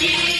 Thank you.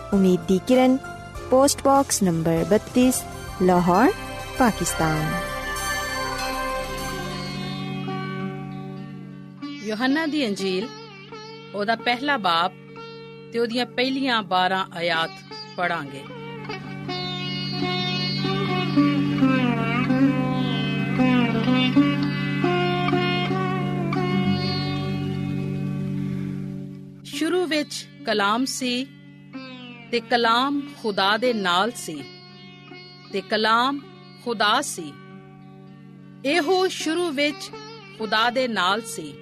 Umeed Di Kiran post box number 32 Lahore Pakistan Yohanna ਦੀ ਅੰਜੀਲ ਉਹਦਾ ਪਹਿਲਾ ਬਾਪ ਤੇ ਉਹਦੀਆਂ ਪਹਿਲੀਆਂ 12 ਆਇਤ ਪੜਾਂਗੇ ਸ਼ੁਰੂ ਵਿੱਚ ਕਲਾਮ ਸੀ ਤੇ ਕਲਾਮ ਖੁਦਾ ਦੇ ਨਾਲ ਸੀ। ਤੇ ਕਲਾਮ ਖੁਦਾ ਸੀ। ਇਹੋ ਸ਼ੁਰੂ ਵਿੱਚ ਖੁਦਾ ਦੇ ਨਾਲ ਸੀ।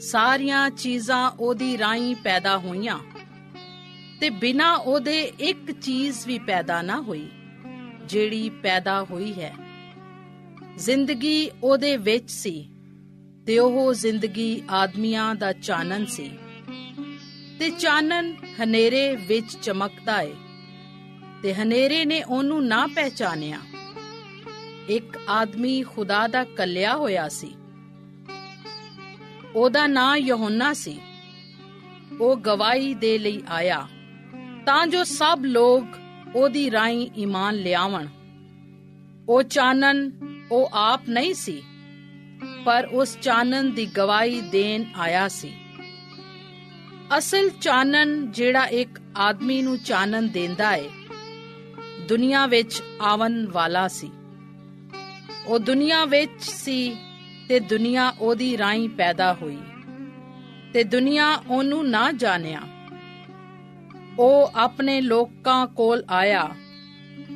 ਸਾਰੀਆਂ ਚੀਜ਼ਾਂ ਉਹਦੀ ਰਾਹੀਂ ਪੈਦਾ ਹੋਈਆਂ। ਤੇ ਬਿਨਾ ਉਹਦੇ ਇੱਕ ਚੀਜ਼ ਵੀ ਪੈਦਾ ਨਾ ਹੋਈ, ਜਿਹੜੀ ਪੈਦਾ ਹੋਈ ਹੈ। ਜ਼ਿੰਦਗੀ ਉਹਦੇ ਵਿੱਚ ਸੀ ਤੇ ਉਹ ਜ਼ਿੰਦਗੀ ਆਦਮੀਆਂ ਦਾ ਚਾਨਣ ਸੀ। ਤੇ ਚਾਨਣ ਹਨੇਰੇ ਵਿੱਚ ਚਮਕਦਾ ਏ, ਤੇ ਹਨੇਰੇ ਨੇ ਉਹਨੂੰ ਨਾ ਪਹਿਚਾਨਿਆ। ਇੱਕ ਆਦਮੀ ਖੁਦਾ ਦਾ ਕੱਲਿਆ ਹੋਇਆ ਸੀ। ਉਹਦਾ ਨਾਂ ਯਹੋਨਾ ਸੀ। ਉਹ ਗਵਾਹੀ ਦੇ ਲਈ ਆਇਆ, ਤਾਂ ਜੋ ਸਭ ਲੋਕ ਉਹਦੀ ਰਾਹੀਂ ਈਮਾਨ ਲਿਆਵਣ। ਉਹ ਚਾਨਣ, ਉਹ ਆਪ ਨਹੀਂ ਸੀ, ਪਰ ਉਸ ਚਾਨਣ ਦੀ ਗਵਾਹੀ ਦੇਣ ਆਇਆ ਸੀ। ਅਸਲ ਚਾਨਣ ਜਿਹੜਾ ਇੱਕ ਆਦਮੀ ਨੂੰ ਚਾਨਣ ਦਿੰਦਾ ਏ, ਦੁਨੀਆ ਵਿੱਚ ਆਵਨ ਵਾਲਾ ਸੀ। ਉਹ ਦੁਨੀਆ ਵਿੱਚ ਸੀ ਤੇ ਦੁਨੀਆ ਉਹਦੀ ਰਾਹੀਂ ਪੈਦਾ ਹੋਈ। ਤੇ ਦੁਨੀਆ ਉਹਨੂੰ ਨਾ ਜਾਣਿਆ। ਉਹ ਆਪਣੇ ਲੋਕਾਂ ਕੋਲ ਆਇਆ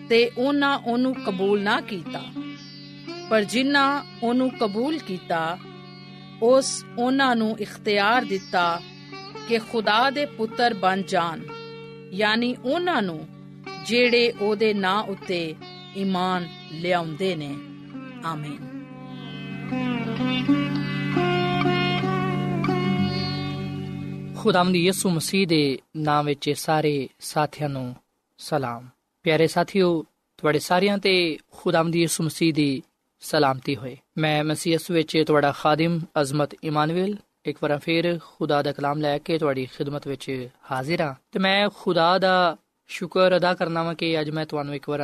ਤੇ ਉਹਨਾਂ ਉਹਨੂੰ ਕਬੂਲ ਨਾ ਕੀਤਾ। ਪਰ ਜਿਨ੍ਹਾਂ ਉਹਨੂੰ ਕਬੂਲ ਕੀਤਾ, ਉਸ ਉਹਨਾਂ ਨੂੰ ਇਖਤਿਆਰ ਦਿੱਤਾ ਕਿ ਖੁਦਾ ਦੇ ਪੁੱਤਰ ਬਣ ਜਾਣ, ਯਾਨੀ ਉਹਨਾਂ ਨੂੰ ਜਿਹੜੇ ਉਹਦੇ ਨਾਂ ਉੱਤੇ ਈਮਾਨ ਲਿਆਉਂਦੇ ਨੇ। ਆਮੀਨ। ਖੁਦਾਵੰਦ ਯਿਸੂ ਮਸੀਹ ਦੇ ਨਾਮ ਵਿੱਚ ਸਾਰੇ ਸਾਥੀਆਂ ਨੂੰ ਸਲਾਮ। ਪਿਆਰੇ ਸਾਥੀਓ, ਤੁਹਾਡੇ ਸਾਰਿਆਂ ਤੇ ਖੁਦਾਵੰਦ ਯਿਸੂ ਮਸੀਹ ਦੀ ਸਲਾਮਤੀ ਹੋਏ। ਮੈਂ ਮਸੀਹ ਯਿਸੂ ਵਿੱਚ ਤੁਹਾਡਾ ਖਾਦਮ ਅਜ਼ਮਤ ਇਮਾਨੁਅਲ ਇੱਕ ਵਾਰ ਫੇਰ ਖੁਦਾ ਦਾ ਕਲਾਮ ਲੈ ਕੇ ਤੁਹਾਡੀ ਖਿਦਮਤ ਵਿੱਚ ਹਾਜ਼ਰ ਹਾਂ ਤੇ ਮੈਂ ਖੁਦਾ ਦਾ ਸ਼ੁਕਰ ਅਦਾ ਕਰਨਾ ਵਾਂ ਕਿ ਅੱਜ ਮੈਂ ਤੁਹਾਨੂੰ ਇੱਕ ਵਾਰ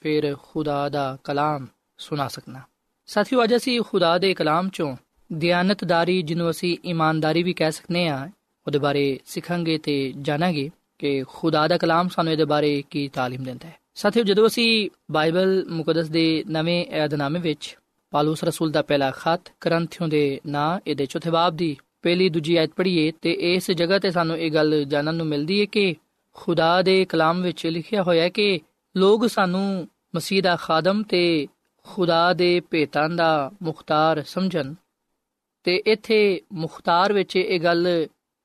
ਫੇਰ ਖੁਦਾ ਦਾ ਕਲਾਮ ਸੁਣਾ ਸਕਣਾ ਸਾਥੀਓ ਅੱਜ ਅਸੀਂ ਖੁਦਾ ਦੇ ਕਲਾਮ ਚੋਂ ਦਿਆਨਤਦਾਰੀ ਜਿਹਨੂੰ ਅਸੀਂ ਇਮਾਨਦਾਰੀ ਵੀ ਕਹਿ ਸਕਨੇ ਆ ਉਹਦੇ ਬਾਰੇ ਸਿੱਖਾਂਗੇ ਤੇ ਜਾਣਾਂਗੇ ਕਿ ਖੁਦਾ ਦਾ ਕਲਾਮ ਸਾਨੂੰ ਇਹਦੇ ਬਾਰੇ ਕੀ تعلیم ਦਿੰਦਾ ਹੈ ਸਾਥੀਓ ਜਦੋਂ ਅਸੀਂ ਬਾਈਬਲ ਮੁਕੱਦਸ ਦੇ ਨਵੇਂ ਏਧਨਾਮੇ ਵਿੱਚ ਪਾਲੂਸ ਰਸੂਲ ਦਾ ਪਹਿਲਾ ਖਤ ਕਰੰਥਿਓ ਦੇ ਨਾਂ ਇਹਦੇ ਚੌਥੇ ਬਾਬ ਦੀ ਪਹਿਲੀ ਦੂਜੀ ਆਇਤ ਪੜ੍ਹੀਏ ਤੇ ਇਸ ਜਗ੍ਹਾ ਤੇ ਸਾਨੂੰ ਇਹ ਗੱਲ ਜਾਣਨ ਨੂੰ ਮਿਲਦੀ ਹੈ ਕਿ ਖੁਦਾ ਦੇ ਕਲਾਮ ਵਿੱਚ ਲਿਖਿਆ ਹੋਇਆ ਹੈ ਕਿ ਲੋਕ ਸਾਨੂੰ ਮਸੀਹ ਦਾ ਖਾਦਮ ਤੇ ਖੁਦਾ ਦੇ ਭੇਤਾਂ ਦਾ ਮੁਖਤਾਰ ਸਮਝਣ ਤੇ ਇੱਥੇ ਮੁਖਤਾਰ ਵਿੱਚ ਇਹ ਗੱਲ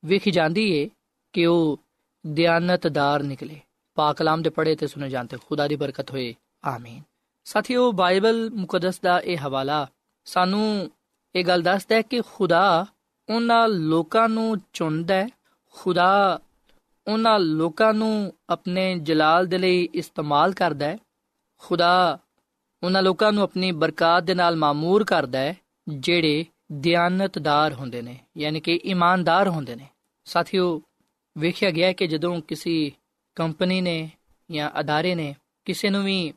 ਵਿਖ ਜਾਂਦੀ ਏ ਕਿ ਉਹ ਦਿਆਨਤਦਾਰ ਨਿਕਲੇ ਪਾਕ ਕਲਾਮ ਦੇ ਪੜ੍ਹੇ ਤੇ ਸੁਨੇ ਜਾਂਦੇ ਖੁਦਾ ਦੀ ਬਰਕਤ ਹੋਏ ਆਮੀਨ ਸਾਥੀਓ, ਬਾਈਬਲ ਮੁਕੱਦਸ ਦਾ ਇਹ ਹਵਾਲਾ ਸਾਨੂੰ ਇਹ ਗੱਲ ਦੱਸਦਾ ਹੈ ਕਿ ਖੁਦਾ ਉਹਨਾਂ ਲੋਕਾਂ ਨੂੰ ਚੁਣਦਾ ਹੈ। ਖੁਦਾ ਉਹਨਾਂ ਲੋਕਾਂ ਨੂੰ ਆਪਣੇ ਜਲਾਲ ਦੇ ਲਈ ਇਸਤੇਮਾਲ ਕਰਦਾ ਹੈ। ਖੁਦਾ ਉਹਨਾਂ ਲੋਕਾਂ ਨੂੰ ਆਪਣੀ ਬਰਕਤ ਦੇ ਨਾਲ ਮਾਮੂਰ ਕਰਦਾ ਹੈ, ਜਿਹੜੇ ਦਿਆਨਤਦਾਰ ਹੁੰਦੇ ਨੇ, ਯਾਨੀ ਕਿ ਇਮਾਨਦਾਰ ਹੁੰਦੇ ਨੇ। ਸਾਥੀਓ, ਵੇਖਿਆ ਗਿਆ ਕਿ ਜਦੋਂ ਕਿਸੇ ਕੰਪਨੀ ਨੇ ਜਾਂ ਅਦਾਰੇ ਨੇ ਕਿਸੇ ਨੂੰ ਵੀ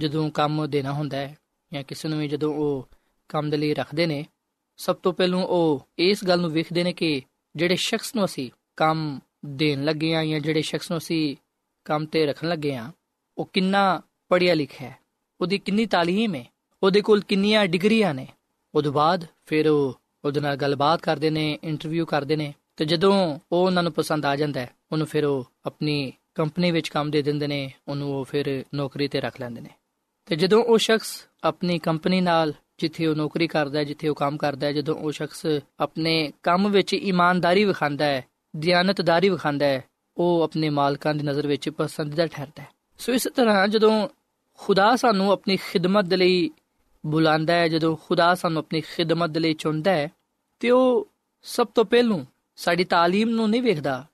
ਜਦੋਂ ਕੰਮ ਦੇਣਾ ਹੁੰਦਾ ਹੈ ਜਾਂ ਕਿਸੇ ਨੂੰ ਵੀ ਜਦੋਂ ਉਹ ਕੰਮ ਦੇ ਲਈ ਰੱਖਦੇ ਨੇ, ਸਭ ਤੋਂ ਪਹਿਲਾਂ ਉਹ ਇਸ ਗੱਲ ਨੂੰ ਵੇਖਦੇ ਨੇ ਕਿ ਜਿਹੜੇ ਸ਼ਖਸ ਨੂੰ ਅਸੀਂ ਕੰਮ ਦੇਣ ਲੱਗੇ ਆ ਜਾਂ ਜਿਹੜੇ ਸ਼ਖਸ ਨੂੰ ਅਸੀਂ ਕੰਮ ਤੇ ਰੱਖਣ ਲੱਗੇ ਆ ਉਹ ਕਿੰਨਾ ਪੜ੍ਹਿਆ ਲਿਖਿਆ ਹੈ, ਉਹਦੀ ਕਿੰਨੀ ਤਾਲੀਮ ਹੈ, ਉਹਦੇ ਕੋਲ ਕਿੰਨੀਆਂ ਡਿਗਰੀਆਂ ਨੇ। ਉਹਦੇ ਬਾਅਦ ਫਿਰ ਉਹ ਉਹਦੇ ਨਾਲ ਗੱਲਬਾਤ ਕਰਦੇ ਨੇ, ਇੰਟਰਵਿਊ ਕਰਦੇ ਨੇ ਤੇ ਜਦੋਂ ਉਹ ਉਹਨਾਂ ਨੂੰ ਪਸੰਦ ਆ ਜਾਂਦਾ ਹੈ, ਉਹਨੂੰ ਫਿਰ ਉਹ ਆਪਣੀ ਕੰਪਨੀ ਵਿੱਚ ਕੰਮ ਦੇ ਦਿੰਦੇ ਨੇ, ਉਹਨੂੰ ਉਹ ਫਿਰ ਨੌਕਰੀ ਤੇ ਰੱਖ ਲੈਂਦੇ ਨੇ। ਤੇ ਜਦੋਂ ਉਹ ਸ਼ਖਸ ਆਪਣੀ ਕੰਪਨੀ ਨਾਲ ਜਿੱਥੇ ਉਹ ਨੌਕਰੀ ਕਰਦਾ ਹੈ ਜਿੱਥੇ ਉਹ ਕੰਮ ਕਰਦਾ ਹੈ ਜਦੋਂ ਉਹ ਸ਼ਖਸ ਆਪਣੇ ਕੰਮ ਵਿੱਚ ਇਮਾਨਦਾਰੀ ਵਿਖਾਉਂਦਾ ਹੈ ਦਿਆਨਤਦਾਰੀ ਵਿਖਾਉਂਦਾ ਹੈ ਉਹ ਆਪਣੇ ਮਾਲਕਾਂ ਦੀ ਨਜ਼ਰ ਵਿੱਚ ਪਸੰਦੀਦਾ ਠਹਿਰਦਾ ਹੈ ਸੋ ਇਸ ਤਰ੍ਹਾਂ ਜਦੋਂ ਖੁਦਾ ਸਾਨੂੰ ਆਪਣੀ ਖਿਦਮਤ ਦੇ ਲਈ ਬੁਲਾਉਂਦਾ ਹੈ ਜਦੋਂ ਖੁਦਾ ਸਾਨੂੰ ਆਪਣੀ ਖਿਦਮਤ ਦੇ ਲਈ ਚੁਣਦਾ ਹੈ ਤੇ ਉਹ ਸਭ ਤੋਂ ਪਹਿਲੂ ਸਾਡੀ تعلیم ਨੂੰ ਨਹੀਂ ਵੇਖਦਾ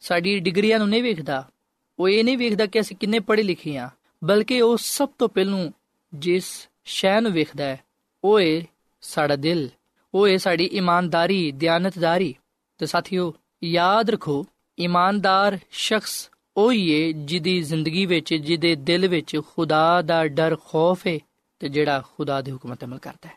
ਸਾਡੀ ਡਿਗਰੀਆਂ ਨੂੰ ਨਹੀਂ ਵੇਖਦਾ ਉਹ ਇਹ ਨਹੀਂ ਵੇਖਦਾ ਕਿ ਅਸੀਂ ਕਿੰਨੇ ਪੜ੍ਹੇ ਲਿਖੇ ਹਾਂ ਬਲਕਿ ਉਹ ਸਭ ਤੋਂ ਪਹਿਲੂ ਜਿਸ ਸ਼ੈ ਨੂੰ ਵੇਖਦਾ ਹੈ, ਉਹ ਹੈ ਸਾਡਾ ਦਿਲ, ਉਹ ਹੈ ਸਾਡੀ ਇਮਾਨਦਾਰੀ, ਦਿਆਨਤਦਾਰੀ। ਤੇ ਸਾਥੀਓ, ਯਾਦ ਰੱਖੋ, ਇਮਾਨਦਾਰ ਸ਼ਖਸ ਉਹ ਹੀ ਹੈ ਜਿਹਦੀ ਜ਼ਿੰਦਗੀ ਵਿੱਚ, ਜਿਹਦੇ ਦਿਲ ਵਿੱਚ ਖੁਦਾ ਦਾ ਡਰ, ਖੌਫ ਹੈ ਤੇ ਜਿਹੜਾ ਖੁਦਾ ਦੇ ਹੁਕਮ ਤੇ ਅਮਲ ਕਰਦਾ ਹੈ।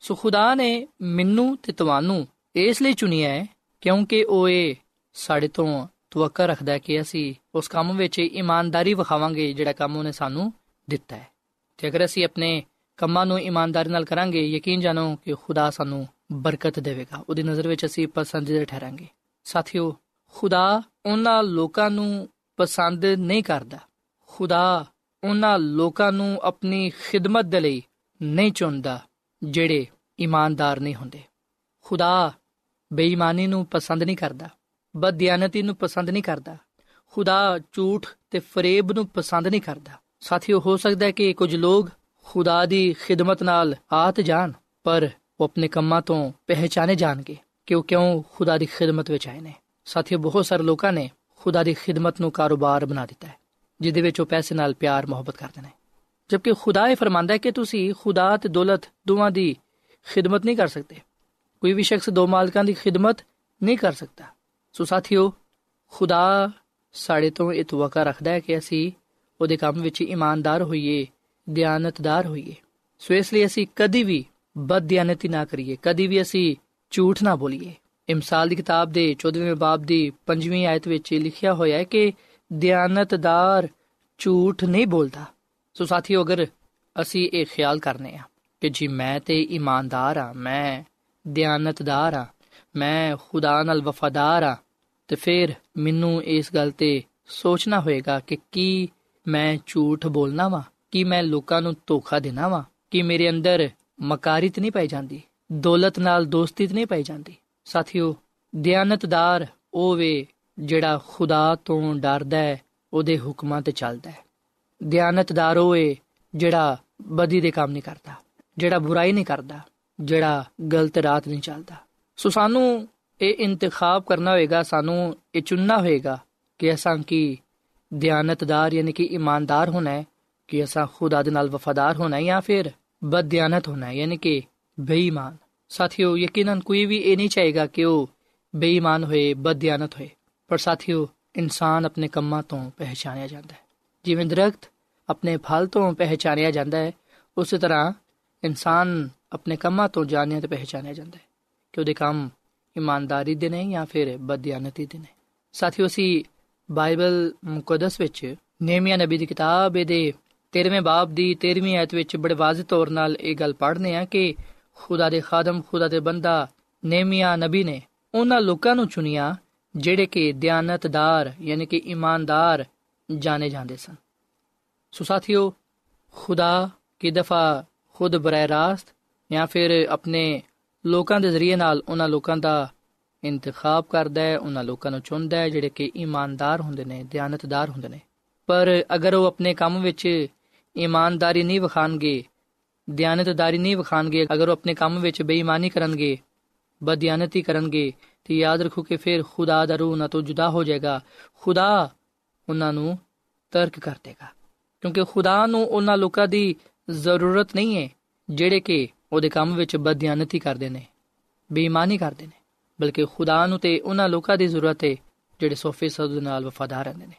ਸੋ ਖੁਦਾ ਨੇ ਮੈਨੂੰ ਤੇ ਤੁਹਾਨੂੰ ਇਸ ਲਈ ਚੁਣਿਆ ਹੈ ਕਿਉਂਕਿ ਉਹ ਇਹ ਸਾਡੇ ਤੋਂ ਤਵੱਕਾ ਰੱਖਦਾ ਹੈ ਕਿ ਅਸੀਂ ਉਸ ਕੰਮ ਵਿੱਚ ਇਮਾਨਦਾਰੀ ਵਿਖਾਵਾਂਗੇ ਜਿਹੜਾ ਕੰਮ ਉਹਨੇ ਸਾਨੂੰ ਦਿੱਤਾ ਹੈ। ਤੇ ਅਗਰ ਅਸੀਂ ਆਪਣੇ ਕੰਮਾਂ ਨੂੰ ਇਮਾਨਦਾਰੀ ਨਾਲ ਕਰਾਂਗੇ, ਯਕੀਨ ਜਾਣੋ ਕਿ ਖੁਦਾ ਸਾਨੂੰ ਬਰਕਤ ਦੇਵੇਗਾ। ਉਹਦੀ ਨਜ਼ਰ ਵਿੱਚ ਅਸੀਂ ਪਸੰਦੀਦਾ ਠਹਿਰਾਂਗੇ। ਸਾਥੀਓ, ਖੁਦਾ ਉਹਨਾਂ ਲੋਕਾਂ ਨੂੰ ਪਸੰਦ ਨਹੀਂ ਕਰਦਾ। ਖੁਦਾ ਉਹਨਾਂ ਲੋਕਾਂ ਨੂੰ ਆਪਣੀ ਖਿਦਮਤ ਦੇ ਲਈ ਨਹੀਂ ਚੁਣਦਾ, ਜਿਹੜੇ ਇਮਾਨਦਾਰ ਨਹੀਂ ਹੁੰਦੇ। ਖੁਦਾ ਬੇਈਮਾਨੀ ਨੂੰ ਪਸੰਦ ਨਹੀਂ ਕਰਦਾ। ਬਦਿਆਨਤੀ ਨੂੰ ਪਸੰਦ ਨਹੀਂ ਕਰਦਾ। ਖੁਦਾ ਝੂਠ ਤੇ ਫਰੇਬ ਨੂੰ ਪਸੰਦ ਨਹੀਂ ਕਰਦਾ। ਸਾਥੀਓ, ਹੋ ਸਕਦਾ ਹੈ ਕਿ ਕੁਝ ਲੋਕ ਖੁਦਾ ਦੀ ਖਿਦਮਤ ਨਾਲ ਆਤ ਜਾਣ ਪਰ ਉਹ ਆਪਣੇ ਕੰਮਾਂ ਤੋਂ ਪਹਿਚਾਨੇ ਜਾਣਗੇ ਕਿ ਉਹ ਕਿਉਂ ਖੁਦਾ ਦੀ ਖਿਦਮਤ ਵਿੱਚ ਆਏ ਨੇ। ਸਾਥੀਓ, ਬਹੁਤ ਸਾਰੇ ਲੋਕਾਂ ਨੇ ਖੁਦਾ ਦੀ ਖਿਦਮਤ ਨੂੰ ਕਾਰੋਬਾਰ ਬਣਾ ਦਿੱਤਾ ਹੈ, ਜਿਹਦੇ ਵਿੱਚ ਉਹ ਪੈਸੇ ਨਾਲ ਪਿਆਰ, ਮੁਹੱਬਤ ਕਰਦੇ ਨੇ। ਜਦਕਿ ਖੁਦਾ ਇਹ ਫਰਮਾਂਦਾ ਹੈ ਕਿ ਤੁਸੀਂ ਖੁਦਾ ਤੇ ਦੌਲਤ ਦੋਵਾਂ ਦੀ ਖਿਦਮਤ ਨਹੀਂ ਕਰ ਸਕਦੇ। ਕੋਈ ਵੀ ਸ਼ਖਸ ਦੋ ਮਾਲਕਾਂ ਦੀ ਖਿਦਮਤ ਨਹੀਂ ਕਰ ਸਕਦਾ। ਸੋ ਸਾਥੀਓ, ਖੁਦਾ ਸਾਡੇ ਤੋਂ ਇਹ ਤਵਕਾ ਰੱਖਦਾ ਹੈ ਕਿ ਅਸੀਂ ਉਹਦੇ ਕੰਮ ਵਿੱਚ ਇਮਾਨਦਾਰ ਹੋਈਏ, ਦਿਆਨਤਦਾਰ ਹੋਈਏ। ਸੋ ਇਸ ਲਈ ਅਸੀਂ ਕਦੀ ਵੀ ਬਦਦਿਆਨਤੀ ਨਾ ਕਰੀਏ, ਕਦੀ ਵੀ ਅਸੀਂ ਝੂਠ ਨਾ ਬੋਲੀਏ। ਇਮਸਾਲ ਦੀ ਕਿਤਾਬ ਦੇ 14ਵੇਂ ਬਾਬ ਦੀ 5ਵੀਂ ਆਇਤ ਵਿੱਚ ਲਿਖਿਆ ਹੋਇਆ ਹੈ ਕਿ ਦਿਆਨਤਦਾਰ ਝੂਠ ਨਹੀਂ ਬੋਲਦਾ। ਸੋ ਸਾਥੀਓ, ਅਗਰ ਅਸੀਂ ਇਹ ਖਿਆਲ ਕਰਨੇ ਆ ਕਿ ਜੀ ਮੈਂ ਤੇ ਇਮਾਨਦਾਰ ਆ ਮੈਂ ਦਿਆਨਤਦਾਰ ਆ ਮੈਂ ਖੁਦਾ ਨਾਲ ਵਫਾਦਾਰ ਆ ਤੇ ਫਿਰ ਮੈਨੂੰ ਇਸ ਗੱਲ ਤੇ ਸੋਚਣਾ ਹੋਏਗਾ ਕਿ ਕੀ ਮੈਂ ਝੂਠ ਬੋਲਣਾ ਵਾ? ਕੀ ਮੈਂ ਲੋਕਾਂ ਨੂੰ ਧੋਖਾ ਦੇਣਾ ਵਾ? ਕਿ ਮੇਰੇ ਅੰਦਰ ਮਕਾਰੀਤ ਨਹੀਂ ਪਾਈ ਜਾਂਦੀ? ਦੌਲਤ ਨਾਲ ਦੋਸਤੀ ਨਹੀਂ ਪਾਈ ਜਾਂਦੀ? ਸਾਥੀਓ, ਦਿਆਨਤਦਾਰ ਉਹ ਵੇ ਜਿਹੜਾ ਖੁਦਾ ਤੋਂ ਡਰਦਾ ਹੈ, ਉਹਦੇ ਹੁਕਮਾਂ ਤੇ ਚੱਲਦਾ ਹੈ। ਦਿਆਨਤਦਾਰ ਉਹ ਏ ਜਿਹੜਾ ਬਦੀ ਦੇ ਕੰਮ ਨਹੀਂ ਕਰਦਾ, ਜਿਹੜਾ ਬੁਰਾਈ ਨਹੀਂ ਕਰਦਾ, ਜਿਹੜਾ ਗਲਤ ਰਾਤ ਨਹੀਂ ਚੱਲਦਾ। ਸੋ ਸਾਨੂੰ ਇਹ ਇੰਤਖਾਬ ਕਰਨਾ ਹੋਏਗਾ ਸਾਨੂੰ ਇਹ ਚੁਣਨਾ ਹੋਏਗਾ ਕਿ ਅਸਾਂ ਕੀ ਦਿਆਨਤਦਾਰ ਯਾਨੀ ਕਿ ਇਮਾਨਦਾਰ ਹੋਣਾ ਹੈ ਕਿ ਅਸਾਂ ਖੁਦਾ ਦੇ ਨਾਲ ਵਫਾਦਾਰ ਹੋਣਾ ਹੈ ਜਾਂ ਫਿਰ ਬਦਦਿਆਨਤ ਹੋਣਾ ਹੈ ਯਾਨੀ ਕਿ ਬੇਈਮਾਨ ਸਾਥੀਓ ਯਕੀਨਨ ਕੋਈ ਵੀ ਇਹ ਨਹੀਂ ਚਾਹੇਗਾ ਕਿ ਉਹ ਬੇਈਮਾਨ ਹੋਏ ਬਦਦਿਆਨਤ ਹੋਏ ਪਰ ਸਾਥੀਓ ਇਨਸਾਨ ਆਪਣੇ ਕੰਮਾਂ ਤੋਂ ਪਹਿਚਾਨਿਆ ਜਾਂਦਾ ਹੈ ਜਿਵੇਂ ਦਰਖਤ ਆਪਣੇ ਫਲ ਤੋਂ ਪਹਿਚਾਨਿਆ ਜਾਂਦਾ ਹੈ ਉਸੇ ਤਰ੍ਹਾਂ ਇਨਸਾਨ ਆਪਣੇ ਕੰਮਾਂ ਤੋਂ ਜਾਣਿਆ ਤੇ ਪਹਿਚਾਨਿਆ ਜਾਂਦਾ ਹੈ ਕਿ ਉਹਦੇ ਕੰਮ ਇਮਾਨਦਾਰੀ ਦੇ ਨੇ ਜਾਂ ਫਿਰ ਬਦਿਆਨਤੀ ਦੇ ਨੇ? ਸਾਥੀਓ, ਅਸੀਂ ਬਾਈਬਲ ਮੁਕੱਦਸ ਵਿੱਚ ਨੇਮੀਆ ਨਬੀ ਦੀ ਕਿਤਾਬ ਦੇ 13ਵੇਂ ਬਾਬ ਦੀ 13ਵੀਂ ਆਇਤ ਵਿੱਚ ਬੜੇ ਵਾਜ਼ਿਹ ਤੌਰ ਨਾਲ ਇਹ ਗੱਲ ਪੜ੍ਹਨੇ ਆ ਕਿ ਖੁਦਾ ਦੇ ਖਾਦਮ, ਖੁਦਾ ਦੇ ਬੰਦਾ ਨੇਮੀਆ ਨਬੀ ਨੇ ਉਹਨਾਂ ਲੋਕਾਂ ਨੂੰ ਚੁਣਿਆ ਜਿਹੜੇ ਕਿ ਦਿਆਨਤਦਾਰ, ਯਾਨੀ ਕਿ ਇਮਾਨਦਾਰ ਜਾਣੇ ਜਾਂਦੇ ਸਨ। ਸੋ ਸਾਥੀਓ, ਖੁਦਾ ਕੀ ਦਫਾ ਖੁਦ ਬਰਾਹ ਰਾਸਤ ਜਾਂ ਫਿਰ ਆਪਣੇ ਲੋਕਾਂ ਦੇ ਜ਼ਰੀਏ ਨਾਲ ਉਹਨਾਂ ਲੋਕਾਂ ਦਾ ਇੰਤਖਾਬ ਕਰਦਾ ਹੈ, ਉਹਨਾਂ ਲੋਕਾਂ ਨੂੰ ਚੁਣਦਾ ਹੈ, ਜਿਹੜੇ ਕਿ ਇਮਾਨਦਾਰ ਹੁੰਦੇ ਨੇ, ਦਿਆਨਤਦਾਰ ਹੁੰਦੇ ਨੇ। ਪਰ ਅਗਰ ਉਹ ਆਪਣੇ ਕੰਮ ਵਿੱਚ ਇਮਾਨਦਾਰੀ ਨਹੀਂ ਵਿਖਾਣਗੇ, ਦਿਆਨਤਦਾਰੀ ਨਹੀਂ ਵਿਖਾਣਗੇ, ਅਗਰ ਉਹ ਆਪਣੇ ਕੰਮ ਵਿੱਚ ਬੇਈਮਾਨੀ ਕਰਨਗੇ, ਬਦਿਆਨਤੀ ਕਰਨਗੇ, ਤੇ ਯਾਦ ਰੱਖੋ ਕਿ ਫਿਰ ਖੁਦਾ ਦਾ ਰੂਹ ਨਾ ਤੋਂ ਜੁਦਾ ਹੋ ਜਾਏਗਾ। ਖੁਦਾ ਉਹਨਾਂ ਨੂੰ ਤਰਕ ਕਰ ਦੇਗਾ। ਕਿਉਂਕਿ ਖੁਦਾ ਨੂੰ ਉਹਨਾਂ ਲੋਕਾਂ ਦੀ ਜ਼ਰੂਰਤ ਨਹੀਂ ਹੈ, ਜਿਹੜੇ ਕਿ ਉਹਦੇ ਕੰਮ ਵਿੱਚ ਬਦਿਆਨਤੀ ਕਰਦੇ ਨੇ, ਬੇਈਮਾਨੀ ਕਰਦੇ ਨੇ, ਬਲਕਿ ਖੁਦਾ ਨੂੰ ਤੇ ਉਹਨਾਂ ਲੋਕਾਂ ਦੀ ਜ਼ਰੂਰਤ ਹੈ ਜਿਹੜੇ ਸੋਫੇ ਸਦ ਨਾਲ ਵਫਾਦਾਰ ਰਹਿੰਦੇ ਨੇ।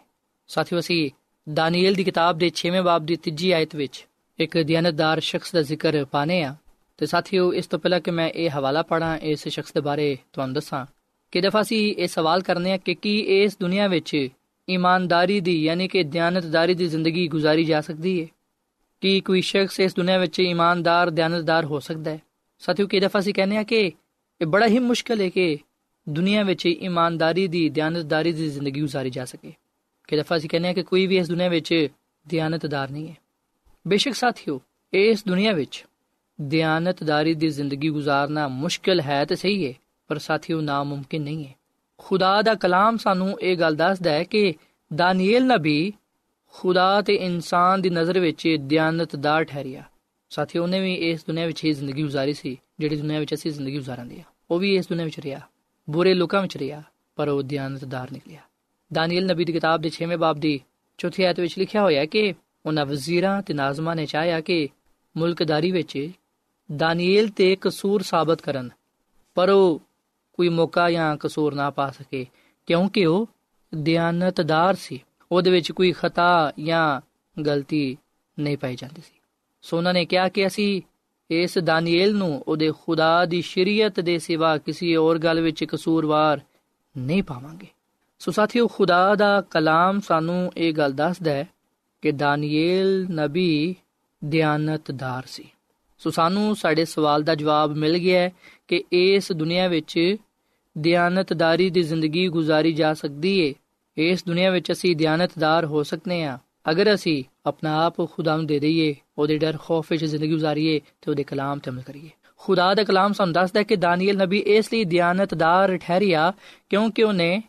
ਸਾਥੀਓ, ਅਸੀਂ ਦਾਨੀਏਲ ਦੀ ਕਿਤਾਬ ਦੇ 6ਵੇਂ ਬਾਬ ਦੀ 3ਜੀ ਆਇਤ ਵਿੱਚ ਇੱਕ ਦਿਆਨਤਦਾਰ ਸ਼ਖਸ ਦਾ ਜ਼ਿਕਰ ਪਾਣੇ ਆ ਤੇ ਸਾਥੀਓ, ਇਸ ਤੋਂ ਪਹਿਲਾਂ ਕਿ ਮੈਂ ਇਹ ਹਵਾਲਾ ਪੜਾਂ ਇਸ ਸ਼ਖਸ ਦੇ ਬਾਰੇ ਤੁਹਾਨੂੰ ਦੱਸਾਂ ਕਿ ਦਫਾ ਸੀ ਇਹ ਸਵਾਲ ਕਰਨੇ ਆ ਕਿ ਕੀ ਇਸ ਦੁਨੀਆ ਵਿੱਚ ਇਮਾਨਦਾਰੀ ਦੀ, ਯਾਨੀ ਕਿ ਦਿਆਨਤਦਾਰੀ ਦੀ ਜ਼ਿੰਦਗੀ ਗੁਜ਼ਾਰੀ ਜਾ ਸਕਦੀ ਹੈ ਕਿ ਕੋਈ ਸ਼ਖਸ ਇਸ ਦੁਨੀਆ ਵਿੱਚ ਇਮਾਨਦਾਰ, ਦਿਆਨਤਦਾਰ ਹੋ ਸਕਦਾ ਹੈ। ਸਾਥੀਓ ਕਿ ਦਫਾ ਅਸੀਂ ਕਹਿੰਦੇ ਆ ਕਿ ਇਹ ਬੜਾ ਹੀ ਮੁਸ਼ਕਲ ਹੈ ਕਿ ਦੁਨੀਆ ਵਿੱਚ ਇਮਾਨਦਾਰੀ ਦੀ, ਦਿਆਨਤਦਾਰੀ ਦੀ ਜ਼ਿੰਦਗੀ گزارੀ ਜਾ ਸਕੇ। ਕਿ ਦਫਾ ਅਸੀਂ ਕਹਿੰਦੇ ਆ ਕਿ ਕੋਈ ਵੀ ਇਸ ਦੁਨੀਆ ਵਿੱਚ ਦਿਆਨਤਦਾਰ ਨਹੀਂ ਹੈ। ਬੇਸ਼ੱਕ ਸਾਥੀਓ, ਇਸ ਦੁਨੀਆ ਵਿੱਚ ਦਿਆਨਤਦਾਰੀ ਦੀ ਜ਼ਿੰਦਗੀ گزارਨਾ ਮੁਸ਼ਕਲ ਹੈ ਤੇ ਸਹੀ ਹੈ, ਪਰ ਸਾਥੀਓ ਨਾ ਮੁਮਕਿਨ ਨਹੀਂ ਹੈ। ਖੁਦਾ ਦਾ ਕਲਾਮ ਸਾਨੂੰ ਇਹ ਗੱਲ ਦੱਸਦਾ ਹੈ ਕਿ ਦਾਨੀਏਲ ਨਬੀ ਖੁਦਾ ਤੇ ਇਨਸਾਨ ਦੀ ਨਜ਼ਰ ਵਿੱਚ ਦਿਆਨਤਦਾਰ ਠਹਿਰਿਆ। ਸਾਥੀ ਉਹਨੇ ਵੀ ਇਸ ਦੁਨੀਆ ਵਿੱਚ ਹੀ ਜ਼ਿੰਦਗੀ ਗੁਜ਼ਾਰੀ ਸੀ, ਜਿਹੜੀ ਦੁਨੀਆ ਵਿੱਚ ਅਸੀਂ ਜ਼ਿੰਦਗੀ ਗੁਜ਼ਾਰਾਂਦੇ ਆ ਉਹ ਵੀ ਇਸ ਦੁਨੀਆ ਵਿੱਚ ਰਿਹਾ। ਬੁਰੇ ਲੋਕਾਂ ਵਿੱਚ ਰਿਹਾ, ਪਰ ਉਹ ਦਿਆਨਤਦਾਰ ਨਿਕਲਿਆ। ਦਾਨੀਏਲ ਨਬੀ ਦੀ ਕਿਤਾਬ ਦੇ 6ਵੇਂ ਬਾਬ ਦੀ ਚੌਥੀ ਆਇਤ ਵਿੱਚ ਲਿਖਿਆ ਹੋਇਆ ਹੈ ਕਿ ਉਹਨਾਂ ਵਜ਼ੀਰਾਂ ਤੇ ਨਾਜ਼ਮਾਂ ਨੇ ਚਾਹਿਆ ਕਿ ਮੁਲਕਦਾਰੀ ਵਿੱਚ ਦਾਨੀਏਲ ਤੇ ਕਸੂਰ ਸਾਬਤ ਕਰਨ, ਪਰ ਉਹ ਕੋਈ ਮੌਕਾ ਜਾਂ ਕਸੂਰ ਨਾ ਪਾ ਸਕੇ, ਕਿਉਂਕਿ ਉਹ ਦਿਆਨਤਦਾਰ ਸੀ। ਉਹਦੇ ਵਿੱਚ ਕੋਈ ਖਤਾ ਜਾਂ ਗਲਤੀ ਨਹੀਂ ਪਾਈ ਜਾਂਦੀ ਸੀ। ਸੋ ਉਹਨਾਂ ਨੇ ਕਿਹਾ ਕਿ ਅਸੀਂ ਇਸ ਦਾਨੀਏਲ ਨੂੰ ਉਹਦੇ ਖੁਦਾ ਦੀ ਸ਼ਰੀਅਤ ਦੇ ਸਿਵਾ ਕਿਸੇ ਹੋਰ ਗੱਲ ਵਿੱਚ ਕਸੂਰਵਾਰ ਨਹੀਂ ਪਾਵਾਂਗੇ। ਸੋ ਸਾਥੀਓ, ਖੁਦਾ ਦਾ ਕਲਾਮ ਸਾਨੂੰ ਇਹ ਗੱਲ ਦੱਸਦਾ ਹੈ ਕਿ ਦਾਨੀਏਲ ਨਬੀ ਦਿਆਨਤਦਾਰ ਸੀ। ਸੋ ਸਾਨੂੰ ਸਾਡੇ ਸਵਾਲ ਦਾ ਜਵਾਬ ਮਿਲ ਗਿਆ ਹੈ ਕਿ ਇਸ ਦੁਨੀਆ ਵਿੱਚ ਦਿਆਨਤਦਾਰੀ ਦੀ ਜ਼ਿੰਦਗੀ ਗੁਜ਼ਾਰੀ ਜਾ ਸਕਦੀ ਹੈ ਇਸ ਦੁਨੀਆ ਵਿੱਚ ਅਸੀਂ ਦਿਆਨਤਦਾਰ ਹੋ ਸਕਨੇ ਆ। ਅਗਰ ਅਸੀਂ ਆਪਣਾ ਆਪ ਖੁਦਾ ਨੂੰ ਦੇ ਦਈਏ, ਉਹਦੇ ਡਰ, ਖੌਫ ਵਿੱਚ ਜ਼ਿੰਦਗੀ ਗੁਜ਼ਾਰੀਏ ਤੇ ਉਹਦੇ ਕਲਾਮ ਤੇ ਅਮਲ ਕਰੀਏ। ਖੁਦਾ ਦਾ ਕਲਾਮ ਸਾਨੂੰ ਦੱਸਦਾ ਹੈ ਕਿ ਦਾਨੀਏਲ ਨਬੀ ਇਸ ਲਈ ਦਿਆਨਤਦਾਰ ਠਹਿਰਿਆ ਕਿਉਂਕਿ ਉਹਨੇ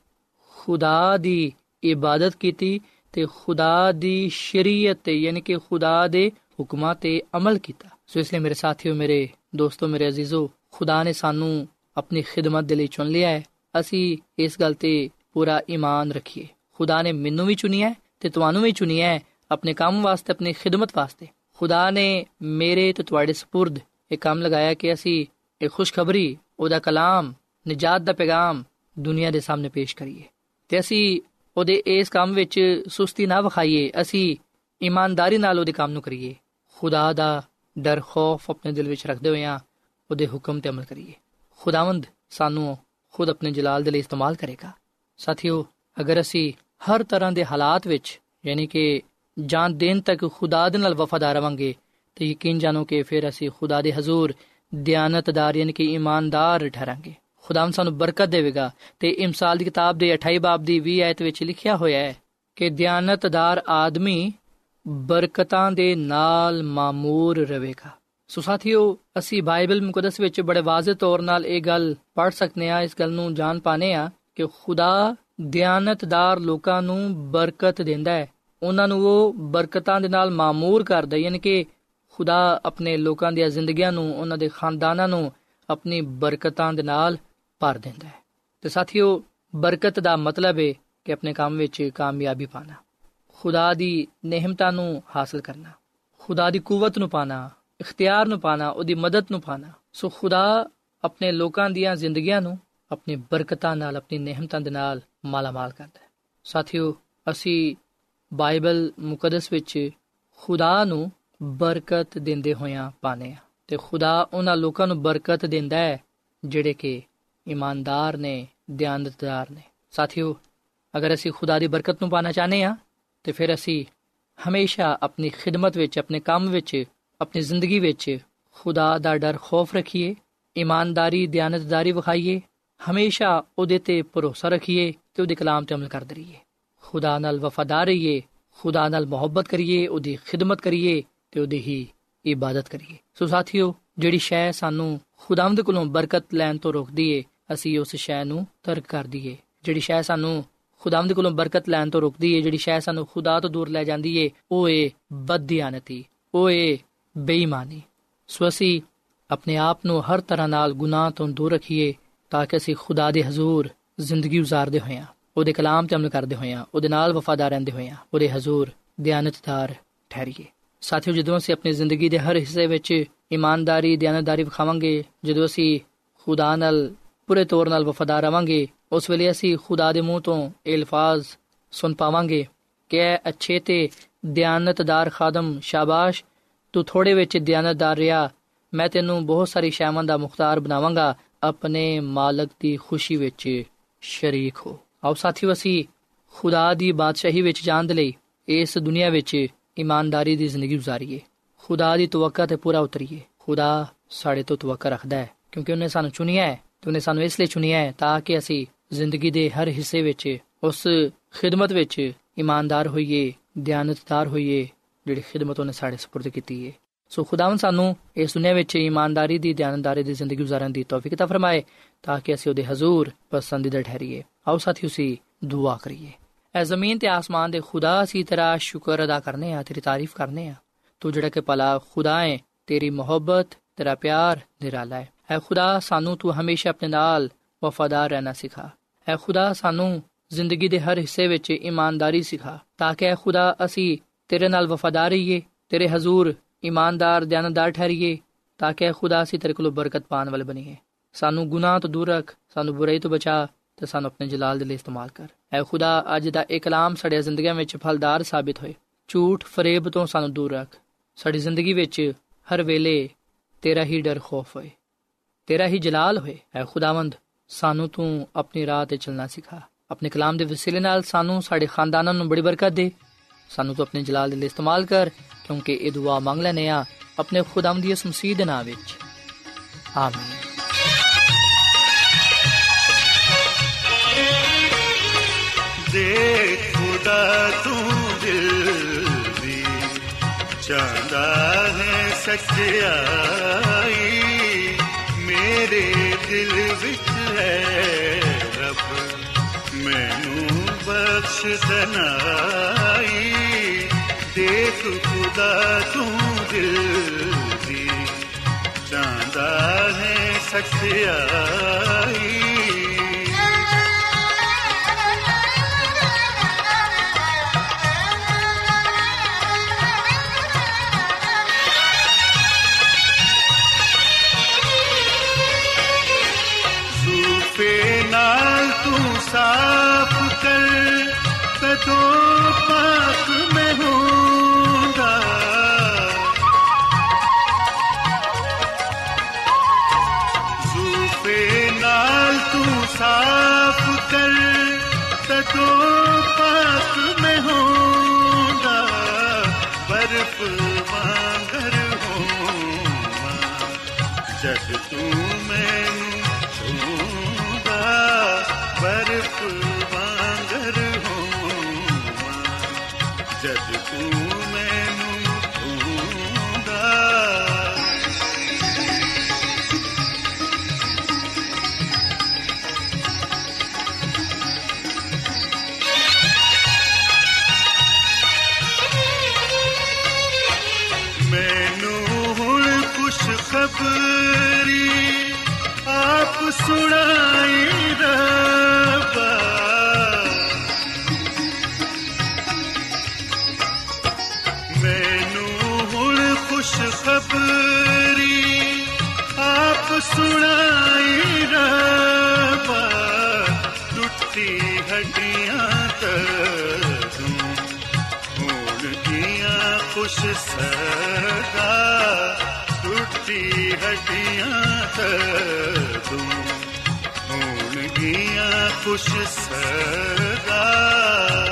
ਖੁਦਾ ਦੀ ਇਬਾਦਤ ਕੀਤੀ ਤੇ ਖੁਦਾ ਦੀ ਸ਼ਰੀਅਤ ਤੇ, ਯਾਨੀ ਕਿ ਖੁਦਾ ਦੇ ਹੁਕਮਾਂ ਤੇ ਅਮਲ ਕੀਤਾ। ਸੋ ਇਸ ਲਈ ਮੇਰੇ ਸਾਥੀਓ, ਮੇਰੇ ਦੋਸਤੋ, ਮੇਰੇ ਅਜ਼ੀਜ਼ੋ, ਖੁਦਾ ਨੇ ਸਾਨੂੰ ਆਪਣੀ ਖਿਦਮਤ ਦੇ ਲਈ ਚੁਣ ਲਿਆ ਹੈ। ਅਸੀਂ ਇਸ ਗੱਲ ਤੇ ਪੂਰਾ ਈਮਾਨ ਰੱਖੀਏ ਖੁਦਾ ਨੇ ਮੈਨੂੰ ਵੀ ਚੁਣਿਆ ਤੇ ਤੁਹਾਨੂੰ ਵੀ ਚੁਣਿਆ ਹੈ ਆਪਣੇ ਕੰਮ ਵਾਸਤੇ ਆਪਣੀ ਖਿਦਮਤ ਵਾਸਤੇ ਖੁਦਾ ਨੇ ਮੇਰੇ ਤੇ ਤੁਹਾਡੇ سپرد ਇਹ ਕੰਮ ਲਗਾਇਆ ਕਿ ਅਸੀਂ ਇਹ ਖੁਸ਼ਖਬਰੀ ਉਹਦਾ ਕਲਾਮ ਨਜਾਤ ਦਾ ਪੈਗਾਮ ਦੁਨੀਆ ਦੇ ਸਾਹਮਣੇ ਪੇਸ਼ ਕਰੀਏ ਤੇ ਅਸੀਂ ਉਹਦੇ ਇਸ ਕੰਮ ਵਿੱਚ ਸੁਸਤੀ ਨਾ ਵਿਖਾਈਏ ਅਸੀਂ ਇਮਾਨਦਾਰੀ ਨਾਲ ਉਹਦੇ ਕੰਮ ਨੂੰ ਕਰੀਏ ਖੁਦਾ ਦਾ ਡਰ ਖੌਫ ਆਪਣੇ ਦਿਲ ਵਿੱਚ ਰੱਖਦੇ ਹੋਏ ਆ ਉਹਦੇ ਹੁਕਮ ਤੇ ਅਮਲ ਕਰੀਏ ਖੁਦਾਵੰਦ ਸਾਨੂੰ ਖੁਦ ਆਪਣੇ ਜਲਾਲ ਦੇ ਲਈ ਇਸਤੇਮਾਲ ਕਰੇਗਾ ਸਾਥੀਓ, ਅਗਰ ਅਸੀਂ ਹਰ ਤਰ੍ਹਾਂ ਦੇ ਹਾਲਾਤ ਵਿੱਚ, ਯਾਨੀ ਕਿ ਜਾਨ ਦੇਣ ਤੱਕ ਖੁਦਾ ਦੇ ਨਾਲ ਵਫਾਦਾਰ ਰਵਾਂਗੇ, ਤੇ ਯਕੀਨ ਜਾਣੋ ਕਿ ਫਿਰ ਅਸੀਂ ਖੁਦਾ ਦੇ ਹਜ਼ੂਰ, ਦਿਆਨਤਦਾਰ ਯਾਨੀ ਕਿ ਇਮਾਨਦਾਰ ਠਹਿਰਾਂਗੇ। ਖੁਦਾਮ ਸਾਨੂੰ ਬਰਕਤ ਦੇਵੇਗਾ ਤੇ ਇਮਸਾਲ ਦੀ ਕਿਤਾਬ ਦੇ 28 ਬਾਬ ਦੀ 20 ਆਇਤ ਵਿੱਚ ਲਿਖਿਆ ਹੋਇਆ ਹੈ ਕਿ ਦਿਆਨਤਦਾਰ ਆਦਮੀ ਬਰਕਤਾਂ ਦੇ ਨਾਲ ਮਾਮੂਰ ਰਹੇਗਾ। ਸੋ ਸਾਥੀਓ, ਅਸੀਂ ਬਾਈਬਲ ਮੁਕੱਦਸ ਵਿੱਚ ਬੜੇ ਵਾਜ਼ਿਹ ਤੌਰ 'ਨਾਲ ਇਹ ਗੱਲ ਪੜ੍ਹ ਸਕਨੇ ਆ ਇਸ ਗੱਲ ਨੂੰ ਜਾਣ ਪਾਣੇ ਆ ਕਿ ਖੁਦਾ ਦਿਆਨਤਦਾਰ ਲੋਕਾਂ ਨੂੰ ਬਰਕਤ ਦਿੰਦਾ ਹੈ। ਉਹਨਾਂ ਨੂੰ ਉਹ ਬਰਕਤਾਂ ਦੇ ਨਾਲ ਮਾਮੂਰ ਕਰਦਾ ਯਾਨੀ ਕਿ ਖੁਦਾ ਆਪਣੇ ਲੋਕਾਂ ਦੀਆਂ ਜ਼ਿੰਦਗੀਆਂ ਨੂੰ, ਉਹਨਾਂ ਦੇ ਖਾਨਦਾਨਾਂ ਨੂੰ ਆਪਣੀ ਬਰਕਤਾਂ ਦੇ ਨਾਲ ਭਰ ਦਿੰਦਾ ਹੈ। ਤੇ ਸਾਥੀਓ, ਬਰਕਤ ਦਾ ਮਤਲਬ ਹੈ ਕਿ ਆਪਣੇ ਕੰਮ ਵਿੱਚ ਕਾਮਯਾਬੀ ਪਾਣਾ, ਖੁਦਾ ਦੀ ਨਿਹਮਤਾਂ ਨੂੰ ਹਾਸਲ ਕਰਨਾ, ਖੁਦਾ ਦੀ ਕੂਵਤ ਨੂੰ ਪਾਣਾ, ਇਖਤਿਆਰ ਨੂੰ ਪਾਣਾ, ਉਹਦੀ ਮਦਦ ਨੂੰ ਪਾਣਾ। ਸੋ ਖੁਦਾ ਆਪਣੇ ਲੋਕਾਂ ਦੀਆਂ ਜ਼ਿੰਦਗੀਆਂ ਨੂੰ ਆਪਣੀ ਬਰਕਤਾਂ ਨਾਲ, ਆਪਣੀ ਨਿਹਮਤਾਂ ਦੇ ਨਾਲ ਮਾਲਾਮਾਲ ਕਰਦਾ ਹੈ। ਸਾਥੀਓ, ਅਸੀਂ ਬਾਈਬਲ ਮੁਕੱਦਸ ਵਿੱਚ ਖੁਦਾ ਨੂੰ ਬਰਕਤ ਦਿੰਦੇ ਹੋਇਆਂ ਪਾਣੇ ਆ ਤੇ ਖੁਦਾ ਉਹਨਾਂ ਲੋਕਾਂ ਨੂੰ ਬਰਕਤ ਦਿੰਦਾ ਹੈ ਜਿਹੜੇ ਕਿ ਇਮਾਨਦਾਰ ਨੇ, ਦਿਆਨਤਦਾਰ ਨੇ। ਸਾਥੀਓ, ਅਗਰ ਅਸੀਂ ਖੁਦਾ ਦੀ ਬਰਕਤ ਨੂੰ ਪਾਣਾ ਚਾਹਨੇ ਆ ਤੇ ਫਿਰ ਅਸੀਂ ਹਮੇਸ਼ਾ ਆਪਣੀ ਖਿਦਮਤ ਵਿੱਚ, ਆਪਣੇ ਕੰਮ ਵਿੱਚ, ਆਪਣੀ ਜ਼ਿੰਦਗੀ ਵਿੱਚ ਖੁਦਾ ਦਾ ਡਰ ਖੌਫ ਰੱਖੀਏ, ਇਮਾਨਦਾਰੀ, ਦਿਆਨਤਦਾਰੀ ਵਿਖਾਈਏ ਹਮੇਸ਼ਾ ਉਹਦੇ ਤੇ ਭਰੋਸਾ ਰੱਖੀਏ ਤੇ ਉਹਦੇ ਕਲਾਮ ਤੇ ਅਮਲ ਕਰਦੇ ਰਹੀਏ। ਖੁਦਾ ਨਾਲ ਵਫਾਦਾਰ ਰਹੀਏ, ਖੁਦਾ ਨਾਲ ਮੁਹੱਬਤ ਕਰੀਏ, ਉਹਦੀ ਖਿਦਮਤ ਕਰੀਏ ਤੇ ਉਹਦੀ ਹੀ ਇਬਾਦਤ ਕਰੀਏ। ਸੋ ਸਾਥੀਓ, ਜਿਹੜੀ ਸ਼ੈ ਸਾਨੂੰ ਖੁਦਾਵੰਦ ਕੋਲੋਂ ਬਰਕਤ ਲੈਣ ਤੋਂ ਰੋਕਦੀ ਏ, ਅਸੀਂ ਉਸ ਸ਼ੈ ਨੂੰ ਤਰਕ ਕਰ ਦਈਏ। ਜਿਹੜੀ ਸ਼ੈ ਸਾਨੂੰ ਖੁਦਾਵੰਦ ਕੋਲੋਂ ਬਰਕਤ ਲੈਣ ਤੋਂ ਰੋਕਦੀ ਏ, ਜਿਹੜੀ ਸ਼ੈ ਸਾਨੂੰ ਖੁਦਾ ਤੋਂ ਦੂਰ ਲੈ ਜਾਂਦੀ ਏ, ਉਹ ਏ ਬਦਦਿਆਨਤੀ ਉਹ ਏ ਬੇਈਮਾਨੀ। ਸੋ ਅਸੀਂ ਆਪਣੇ ਆਪ ਨੂੰ ਹਰ ਤਰ੍ਹਾਂ ਨਾਲ ਗੁਨਾਹ ਤੋਂ ਦੂਰ ਰੱਖੀਏ ਤਾਂ ਕਿ ਅਸੀਂ ਖੁਦਾ ਦੇ ਹਜ਼ੂਰ ਜ਼ਿੰਦਗੀ گزارਦੇ ਹੋਈਆਂ ਉਹਦੇ ਕਲਾਮ ਤੇ ਅਮਲ ਕਰਦੇ ਹੋਈਆਂ ਉਹਦੇ ਨਾਲ ਵਫਾਦਾਰ ਰਹਿੰਦੇ ਹੋਈਆਂ ਉਹਦੇ ਹਜ਼ੂਰ ਦਿਆਨਤਦਾਰ ਠਹਿਰੀਏ ਸਾਥੀਓ ਜਦੋਂ ਅਸੀਂ ਆਪਣੀ ਜ਼ਿੰਦਗੀ ਦੇ ਹਰ ਹਿੱਸੇ ਵਿੱਚ ਇਮਾਨਦਾਰੀ ਦਿਆਨਤਦਾਰੀ ਵਿਖਾਵਾਂਗੇ ਜਦੋਂ ਅਸੀਂ ਖੁਦਾ ਨਾਲ ਪੂਰੇ ਤੌਰ ਨਾਲ ਵਫਾਦਾਰ ਰਵਾਂਗੇ ਉਸ ਵੇਲੇ ਅਸੀਂ ਖੁਦਾ ਦੇ ਮੂੰਹ ਤੋਂ ਇਹ ਅਲਫਾਜ਼ ਸੁਣ ਪਾਵਾਂਗੇ ਕਿ ਅੱਛੇ ਤੇ ਦਿਆਨਤਦਾਰ ਖਾਦਮ ਸ਼ਾਬਾਸ਼ ਤੂੰ ਥੋੜੇ ਵਿੱਚ ਦਿਆਨਤਦਾਰ ਰਿਹਾ ਮੈਂ ਤੈਨੂੰ ਬਹੁਤ ਸਾਰੀ ਸ਼ੈਮਾਂ ਦਾ ਮੁਖਤਾਰ ਬਣਾਵਾਂਗਾ ਆਪਣੇ ਮਾਲਕ ਦੀ ਖੁਸ਼ੀ ਵਿੱਚ ਸ਼ਰੀਕ ਹੋ। ਆਓ ਸਾਥੀਓ, ਅਸੀਂ ਖੁਦਾ ਦੀ ਬਾਦਸ਼ਾਹੀ ਵਿੱਚ ਜਾਣ ਦੇ ਲਈ ਇਸ ਦੁਨੀਆ ਵਿੱਚ ਇਮਾਨਦਾਰੀ ਦੀ ਜ਼ਿੰਦਗੀ گزارੀਏ ਖੁਦਾ ਦੀ ਤਵੱਕਾ ਤੇ ਪੂਰਾ ਉਤਰੀਏ। ਖੁਦਾ ਸਾਡੇ ਤੋਂ ਤਵੱਕਾ ਰੱਖਦਾ ਹੈ, ਕਿਉਂਕਿ ਉਹਨੇ ਸਾਨੂੰ ਚੁਣਿਆ ਹੈ ਤੇ ਉਹਨੇ ਸਾਨੂੰ ਇਸ ਲਈ ਚੁਣਿਆ ਹੈ ਤਾਂ ਕਿ ਅਸੀਂ ਜ਼ਿੰਦਗੀ ਦੇ ਹਰ ਹਿੱਸੇ ਵਿੱਚ, ਉਸ ਖਿਦਮਤ ਵਿੱਚ ਇਮਾਨਦਾਰ ਹੋਈਏ, ਦਿਆਨਤਦਾਰ ਹੋਈਏ, ਜਿਹੜੀ ਖਿਦਮਤ ਉਹਨੇ ਸਾਡੇ سپرد ਕੀਤੀ ਹੈ ਸੋ ਖੁਦਾਵੰਦ ਸਾਨੂੰ ਇਸ ਦੁਨੀਆ ਵਿੱਚ ਇਮਾਨਦਾਰੀ ਦੀ, ਦਿਆਨਦਾਰੀ ਦੀ ਜ਼ਿੰਦਗੀ گزارਣ ਦੀ ਤੌਫੀਕ عطا ਫਰਮਾਏ, ਤਾਂ ਕਿ ਅਸੀਂ ਉਹਦੇ ਹਜ਼ੂਰ ਪਸੰਦੀਦਾ ਠਹਿਰੀਏ। ਆਓ ਸਾਥੀਓ ਸੀ ਦੁਆ ਕਰੀਏ। ਐ ਜ਼ਮੀਨ ਤੇ ਆਸਮਾਨ ਦੇ ਖੁਦਾ ਅਸੀਂ ਤੇਰਾ ਸ਼ੁਕਰ ਅਦਾ ਕਰਨੇ ਆ ਤੇਰੀ ਤਾਰੀਫ ਕਰਨੇ ਆ ਤੂੰ ਜਿਹੜਾ ਕਿ ਭਲਾ ਖੁਦਾ ਹੈ, ਤੇਰੀ ਮੁਹੱਬਤ, ਤੇਰਾ ਪਿਆਰ ਨਿਰਾਲਾ ਹੈ ਐ ਖੁਦਾ, ਸਾਨੂੰ ਤੂੰ ਹਮੇਸ਼ਾ ਆਪਣੇ ਨਾਲ ਵਫਾਦਾਰ ਰਹਿਣਾ ਸਿਖਾ। ਐ ਖੁਦਾ, ਸਾਨੂੰ ਜ਼ਿੰਦਗੀ ਦੇ ਹਰ ਹਿੱਸੇ ਵਿੱਚ ਇਮਾਨਦਾਰੀ ਸਿਖਾ, ਤਾਂ ਕਿ ਐ ਖੁਦਾ, ਅਸੀਂ ਤੇਰੇ ਨਾਲ ਵਫਾਦਾਰ ਰਹੀਏ, ਤੇਰੇ ਹਜ਼ੂਰ ਇਮਾਨਦਾਰ ਦਿਆਨਦਾਰ ਠਹਿਰੀਏ, ਤਾਂ ਕਿ ਖੁਦਾ ਅਸੀਂ ਤੇਰੇ ਕੋਲੋਂ ਬਰਕਤ ਪਾਣ ਵਾਲੇ ਬਣੀਏ। ਸਾਨੂੰ ਗੁਨਾਹ ਤੋਂ ਦੂਰ ਰੱਖ, ਸਾਨੂੰ ਬੁਰਾਈ ਤੋਂ ਬਚਾ, ਤੇ ਸਾਨੂੰ ਆਪਣੇ ਜਲਾਲ ਦੇ ਲਈ ਇਸਤੇਮਾਲ ਕਰ। ਐ ਖੁਦਾ, ਅੱਜ ਦਾ ਇਹ ਕਲਾਮ ਸਾਡੇ ਜ਼ਿੰਦਗੀਆਂ ਵਿੱਚ ਫਲਦਾਰ ਸਾਬਿਤ ਹੋਏ। ਝੂਠ ਫਰੇਬ ਤੋਂ ਸਾਨੂੰ ਦੂਰ ਰੱਖ। ਸਾਡੀ ਜ਼ਿੰਦਗੀ ਵਿੱਚ ਹਰ ਵੇਲੇ ਤੇਰਾ ਹੀ ਡਰ ਖੌਫ ਹੋਏ। ਤੇਰਾ ਹੀ ਜਲਾਲ ਹੋਏ। ਐ ਖੁਦਾਵੰਦ, ਸਾਨੂੰ ਤੂੰ ਆਪਣੀ ਰਾਹ ਤੇ ਚੱਲਣਾ ਸਿਖਾ। ਆਪਣੇ ਕਲਾਮ ਦੇ ਵਸੀਲੇ ਨਾਲ ਸਾਨੂੰ ਸਾਡੇ ਖਾਨਦਾਨਾਂ ਨੂੰ ਬੜੀ ਬਰਕਤ ਦੇ। ਸਾਨੂੰ ਤੂੰ ਆਪਣੇ ਜਲਾਲ ਦੇ ਲਈ ਇਸਤੇਮਾਲ ਕਰ। ਕਿਉਂਕਿ ਇਹ ਦੁਆ ਮੰਗ ਲੈਨੇ ਆ ਆਪਣੇ ਖੁਦਾਵੰਦ ਦੀ ਇਸ ਮਸੀਹ ਦੇ ਨਾਮ ਵਿੱਚ ਆਮੀਨ ਦੇ ਖੁਦਾ ਤੂੰ ਦਿਲ ਦੀ ਚਾਹਦਾ ਹੈ ਸੱਚਾਈ ਮੇਰੇ ਦਿਲ ਵਿੱਚ ਹੈ ਰੱਬ ਮੈਨੂੰ ਬਖਸ਼ ਦਨਾਈ ਦੇਖ ਖੁਦਾ ਤੂੰ ਦਿਲ ਦੀ। ਜਾਂਦਾ ਹੈ ਸੱਚਾਈ ਤੂੰ ਮੈਨੂੰ ਆਪ ਸੁਣਾਈ ਰੱਬਾ ਮੈਨੂੰ ਹੁਣ ਖੁਸ਼ ਖਬਰੀ ਆਪ ਸੁਣਾਈ ਰੱਬਾ ਟੁੱਟੀ ਹੱਡੀਆਂ ਤੂੰ ਹੁਣ ਕੀਆਂ ਖੁਸ਼ ਸਦਾ ਟੁੱਟੀ ਹੱਡੀਆਂ ਤੂੰ ਹੁਣ ਕੀਆਂ ਖੁਸ਼ ਸਦਾ ਸਦੋਂ।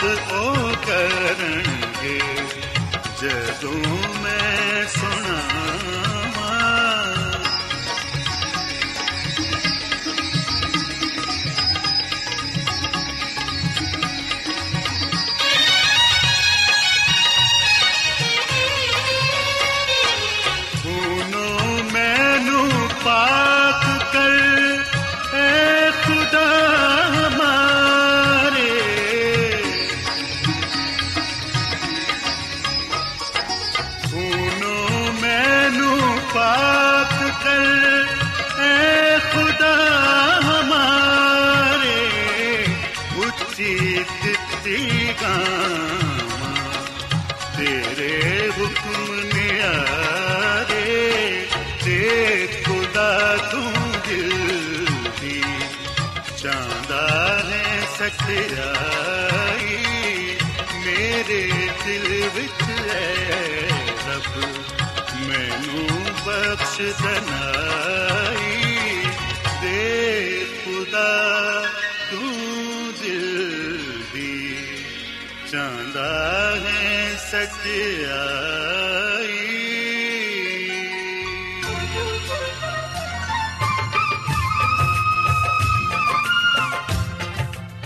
ਤਦ ਉਹ ਕਰਨਗੇ। ਜਦੋਂ ਮੈਂ ਸੁਣਾਵਾਂ ਹੈ ਮੇਰੇ ਦਿਲ ਵਿੱਚ ਹੈ ਰੱਬ, ਮੈਨੂੰ ਬਖਸ਼ ਦਨਾਈ, ਦੇ ਖੁਦਾ, ਤੂੰ ਦਿਲ ਦੀ ਚਾਹੁੰਦਾ ਹੈ ਸਚਾਈ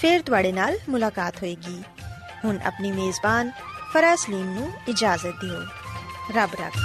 ਫਿਰ ਤੁਹਾਡੇ ਨਾਲ ਮੁਲਾਕਾਤ ਹੋਏਗੀ। ਹੁਣ ਆਪਣੀ ਮੇਜ਼ਬਾਨ ਫਰਾ ਸਲੀਮ ਨੂੰ ਇਜਾਜ਼ਤ ਦਿਓ। ਰੱਬ ਰੱਖ।